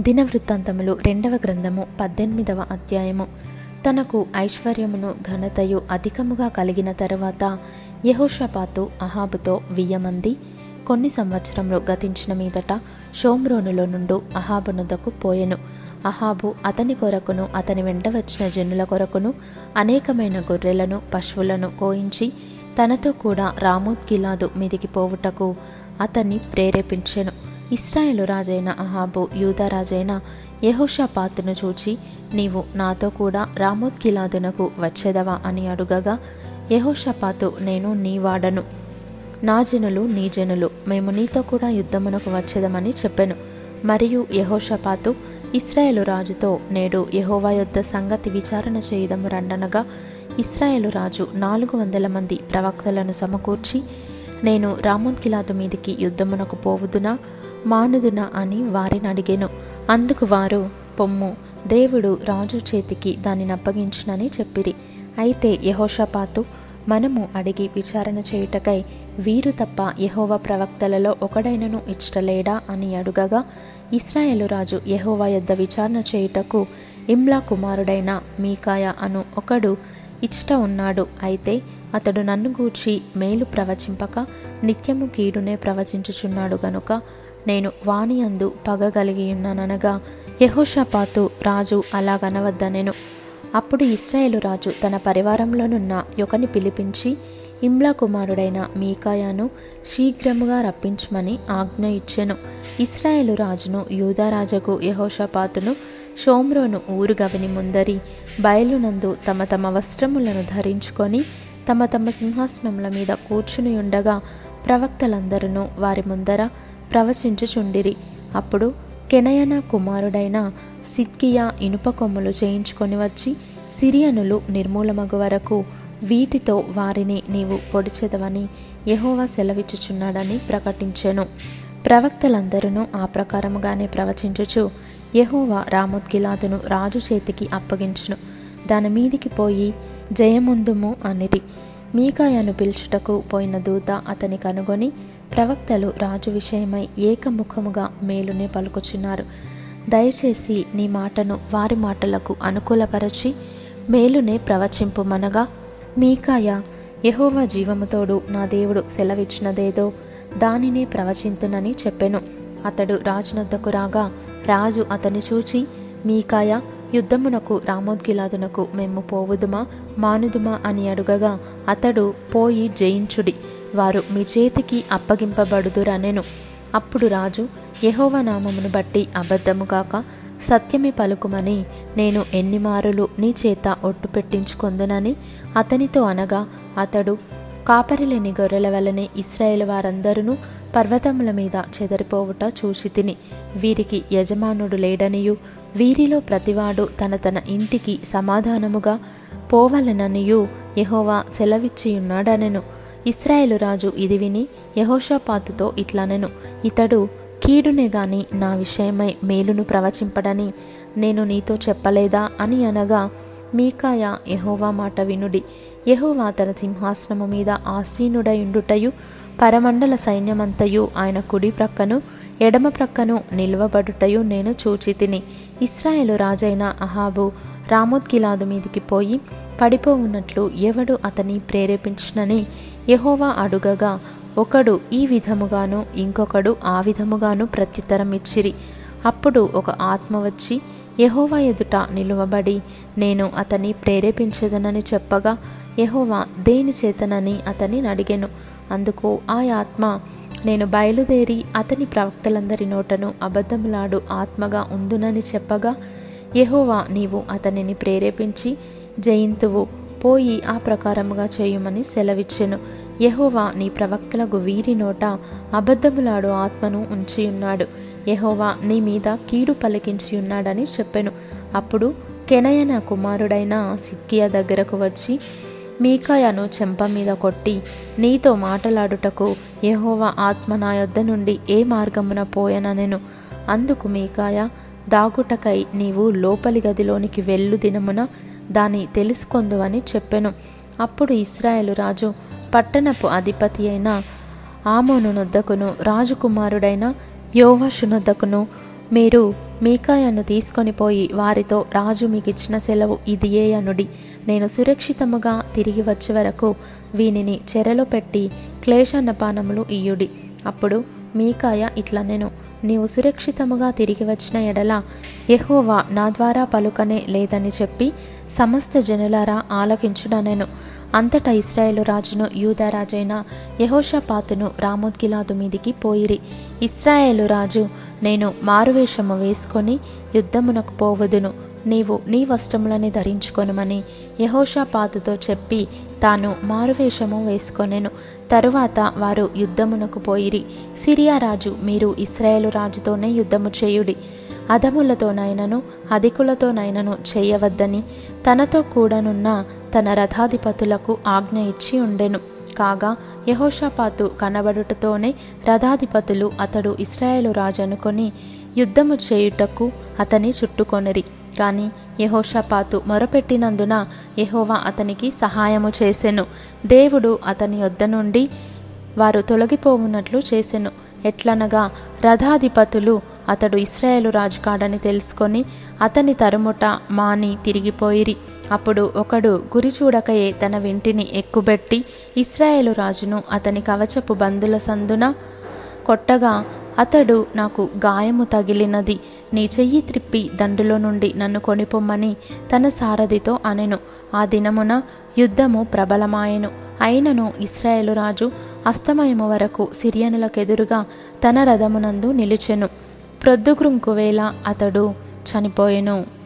దినవృత్తాంతములు రెండవ గ్రంథము పద్దెనిమిదవ అధ్యాయము. తనకు ఐశ్వర్యమును ఘనతయు అధికముగా కలిగిన తరువాత యహోషపాతు అహాబుతో వియ్యమంది కొన్ని సంవత్సరములు గతించిన మీదట షోమ్రోనులో నుండు అహాబునొద్దకు పోయెను. అహాబు అతని కొరకును అతని వెంట వచ్చిన జనుల కొరకును అనేకమైన గొర్రెలను పశువులను కోయించి తనతో కూడా రామోద్ గిలాదు మీదికి పోవుటకు అతన్ని ప్రేరేపించెను. ఇస్రాయేలు రాజైన అహాబు యూదరాజైన యహోషపాత్ను చూచి నీవు నాతో కూడా రామోత్ కిలాదునకు వచ్చేదవా? అని అడుగగా యహోషపాతు నేను నీ వాడను. నా జనులు నీ జనులు. మేము నీతో కూడా యుద్ధమునకు వచ్చేదమని చెప్పెను. మరియు యహోషపాతు ఇస్రాయేలు రాజుతో నేడు యహోవా యొద్ద సంగతి విచారణ చేయదము రండనగా ఇస్రాయేలు రాజు నాలుగు వందల మంది ప్రవక్తలను సమకూర్చి నేను రామోద్గిలాదు మీదికి యుద్ధమునకు పోవుదునా? మానుదునా అని వారిని అడిగాను. అందుకు వారు పొమ్ము దేవుడు రాజు చేతికి దానిని అప్పగించునని చెప్పిరి. అయితే యహోషపాతు మనము అడిగి విచారణ చేయుటకై వీరు తప్ప యహోవ ప్రవక్తలలో ఒకడైనను ఇష్టలేడా అని అడుగగా ఇస్రాయేలు రాజు యహోవా యొద్ద విచారణ చేయుటకు ఇమ్లా కుమారుడైన మీకాయ అను ఒకడు ఇష్ట ఉన్నాడు. అయితే అతడు నన్ను గూర్చి మేలు ప్రవచింపక నిత్యము కీడునే ప్రవచించుచున్నాడు గనుక నేను వాణియందు పగగలిగి ఉన్నాననగా యహోషపాతు రాజు అలాగనవద్దనెను అప్పుడు ఇస్రాయేలు రాజు తన పరివారంలోనున్న యొకని పిలిపించి ఇమ్లా కుమారుడైన మీకాయాను శీఘ్రముగా రప్పించమని ఆజ్ఞ ఇచ్చెను. ఇస్రాయేలు రాజును యూదారాజకు యహోషపాతును షోమ్రోను ఊరు గవిని ముందరి బయలునందు తమ తమ వస్త్రములను ధరించుకొని తమ తమ సింహాసనముల మీద కూర్చుని ఉండగా ప్రవక్తలందరూ వారి ముందర ప్రవచించుచుండిరి. అప్పుడు కెనయన కుమారుడైన సిద్కియా ఇనుప కొమ్ములు చేయించుకొని వచ్చి సిరియనులు నిర్మూలమగు వరకు వీటితో వారిని నీవు పొడిచెదవని యహోవా సెలవిచ్చుచున్నాడని ప్రకటించెను. ప్రవక్తలందరూ ఆ ప్రకారముగానే ప్రవచించుచు యహోవా రామోద్గిలాదును రాజు చేతికి అప్పగించును. దాని మీదికి పోయి జయముందుము అనిరి. మీకాయను పిలుచుటకు పోయిన దూత అతని కనుగొని ప్రవక్తలు రాజు విషయమై ఏకముఖముగా మేలునే పలుకుచున్నారు. దయచేసి నీ మాటను వారి మాటలకు అనుకూలపరచి మేలునే ప్రవచింపుమనగా మీకాయ యహోవా జీవముతోడు నా దేవుడు సెలవిచ్చినదేదో దానినే ప్రవచింతునని చెప్పెను. అతడు రాజునద్దకు రాగా రాజు అతని చూచి మీకాయ యుద్ధమునకు రామోద్గిలాదునకు మేము పోవుదుమా మానుదుమా అని అడుగగా అతడు పోయి జయించుడి. వారు మీ చేతికి అప్పగింపబడుదురనెను. అప్పుడు రాజు యహోవ నామమును బట్టి అబద్ధము కాక సత్యమి పలుకుమని నేను ఎన్ని మారులు నీ చేత ఒట్టు పెట్టించుకొందునని అతనితో అనగా అతడు కాపరిలేని గొర్రెల వలనే ఇస్రాయేల్ వారందరూ పర్వతముల మీద చెదరిపోవుట చూసి తిని వీరికి యజమానుడు లేడనియు వీరిలో ప్రతివాడు తన తన ఇంటికి సమాధానముగా పోవలననియు యహోవా సెలవిచ్చియున్నాడనెను. ఇస్రాయేలు రాజు ఇది విని యహోషపాతుతో ఇట్లనెను ఇతడు కీడునే గాని నా విషయమై మేలును ప్రవచింపడని నేను నీతో చెప్పలేదా? అని అనగా మీకాయ యహోవా మాట వినుడి. యహోవా తన సింహాసనము మీద ఆసీనుడయుండుటయు పరమండల సైన్యమంతయు ఆయన కుడి ప్రక్కను ఎడమ ప్రక్కను నిల్వబడుటయు నేను చూచి తిని ఇస్రాయేలు రాజైన అహాబు రామోద్గిలాదు మీదికి పోయి పడిపోవున్నట్లు ఎవడు అతని ప్రేరేపించినని యహోవా అడుగగా ఒకడు ఈ విధముగాను ఇంకొకడు ఆ విధముగాను ప్రత్యుత్తరం ఇచ్చిరి అప్పుడు ఒక ఆత్మ వచ్చి యహోవా ఎదుట నిలువబడి నేను అతని ప్రేరేపించదనని చెప్పగా యహోవా దేని చేతనని అతని అడిగెను. అందుకు ఆ ఆత్మ నేను బయలుదేరి అతని ప్రవక్తలందరి నోటను అబద్ధములాడు ఆత్మగా ఉందునని చెప్పగా యహోవా నీవు అతనిని ప్రేరేపించి జయింతువు. పోయి ఆ ప్రకారముగా చేయుమని సెలవిచ్చెను. యహోవా నీ ప్రవక్తలకు వీరి నోట అబద్ధములాడు ఆత్మను ఉంచియున్నాడు. యహోవా నీ మీద కీడు పలికించి ఉన్నాడని చెప్పెను. అప్పుడు కెనయన కుమారుడైన సిక్కియా దగ్గరకు వచ్చి మీకాయను చెంప మీద కొట్టి నీతో మాటలాడుటకు యహోవా ఆత్మ నా యొద్ద నుండి ఏ మార్గమున పోయననెను. అందుకు మీకాయ దాగుటకై నీవు లోపలి గదిలోనికి వెళ్ళు దినమున దాని తెలుసుకొందువని చెప్పెను. అప్పుడు ఇస్రాయేలు రాజు పట్టణపు అధిపతి అయిన ఆమోను నొద్దకును రాజకుమారుడైన యోవాషునొద్దకును మీరు మీకాయను తీసుకొని పోయి వారితో రాజు మీకు ఇచ్చిన సెలవు ఇదియే అనుడి. నేను సురక్షితముగా తిరిగి వచ్చే వరకు వీనిని చెరలో పెట్టి క్లేశన్నపానములు ఇయ్యుడి. అప్పుడు మీకాయ ఇట్లా నేను నీవు సురక్షితముగా తిరిగి వచ్చిన ఎడల యెహోవా నా ద్వారా పలుకనే లేదని చెప్పి సమస్త జనులారా ఆలకించుడనెను అంతటా ఇస్రాయేలు రాజును యూదరాజైన యహోషపాతును రామోద్గిలాదు మీదికి పోయిరి. ఇస్రాయేలు రాజు నేను మారువేషము వేసుకొని యుద్ధమునకు పోవదును. నీవు నీ వస్త్రములని ధరించుకొనుమని యహోషాపాతుతో చెప్పి తాను మారువేషము వేసుకొనెను. తరువాత వారు యుద్ధమునకు పోయిరి. సిరియా రాజు మీరు ఇస్రాయేలు రాజుతోనే యుద్ధము చేయుడి. అధములతోనైనను అధికులతోనైనను చేయవద్దని తనతో కూడనున్న తన రథాధిపతులకు ఆజ్ఞ ఇచ్చి ఉండెను. కాగా యహోషపాతు కనబడుటతోనే రథాధిపతులు అతడు ఇస్రాయేలు రాజు అనుకొని యుద్ధము చేయుటకు అతని చుట్టుకొనిరి. కానీ యహోషపాతు మొరపెట్టినందున యహోవా అతనికి సహాయము చేసెను. దేవుడు అతని యొద్ద నుండి వారు తొలగిపోవున్నట్లు చేసెను. ఎట్లనగా రథాధిపతులు అతడు ఇస్రాయేలు రాజు కాడని తెలుసుకొని అతని తరుముట మాని తిరిగిపోయిరి. అప్పుడు ఒకడు గురి చూడకయే తన వింటిని ఎక్కుబెట్టి ఇస్రాయేలు రాజును అతని కవచపు బంధుల సందున కొట్టగా అతడు నాకు గాయము తగిలినది. నీ చెయ్యి త్రిప్పి దండులో నుండి నన్ను కొనిపొమ్మని తన సారథితో అనెను. ఆ దినమున యుద్ధము ప్రబలమాయెను. అయినను ఇస్రాయేలు రాజు అస్తమయము వరకు సిరియనులకెదురుగా తన రథమునందు నిలిచెను. ప్రొద్దుగ్రుంకువేళ అతడు చనిపోయెను.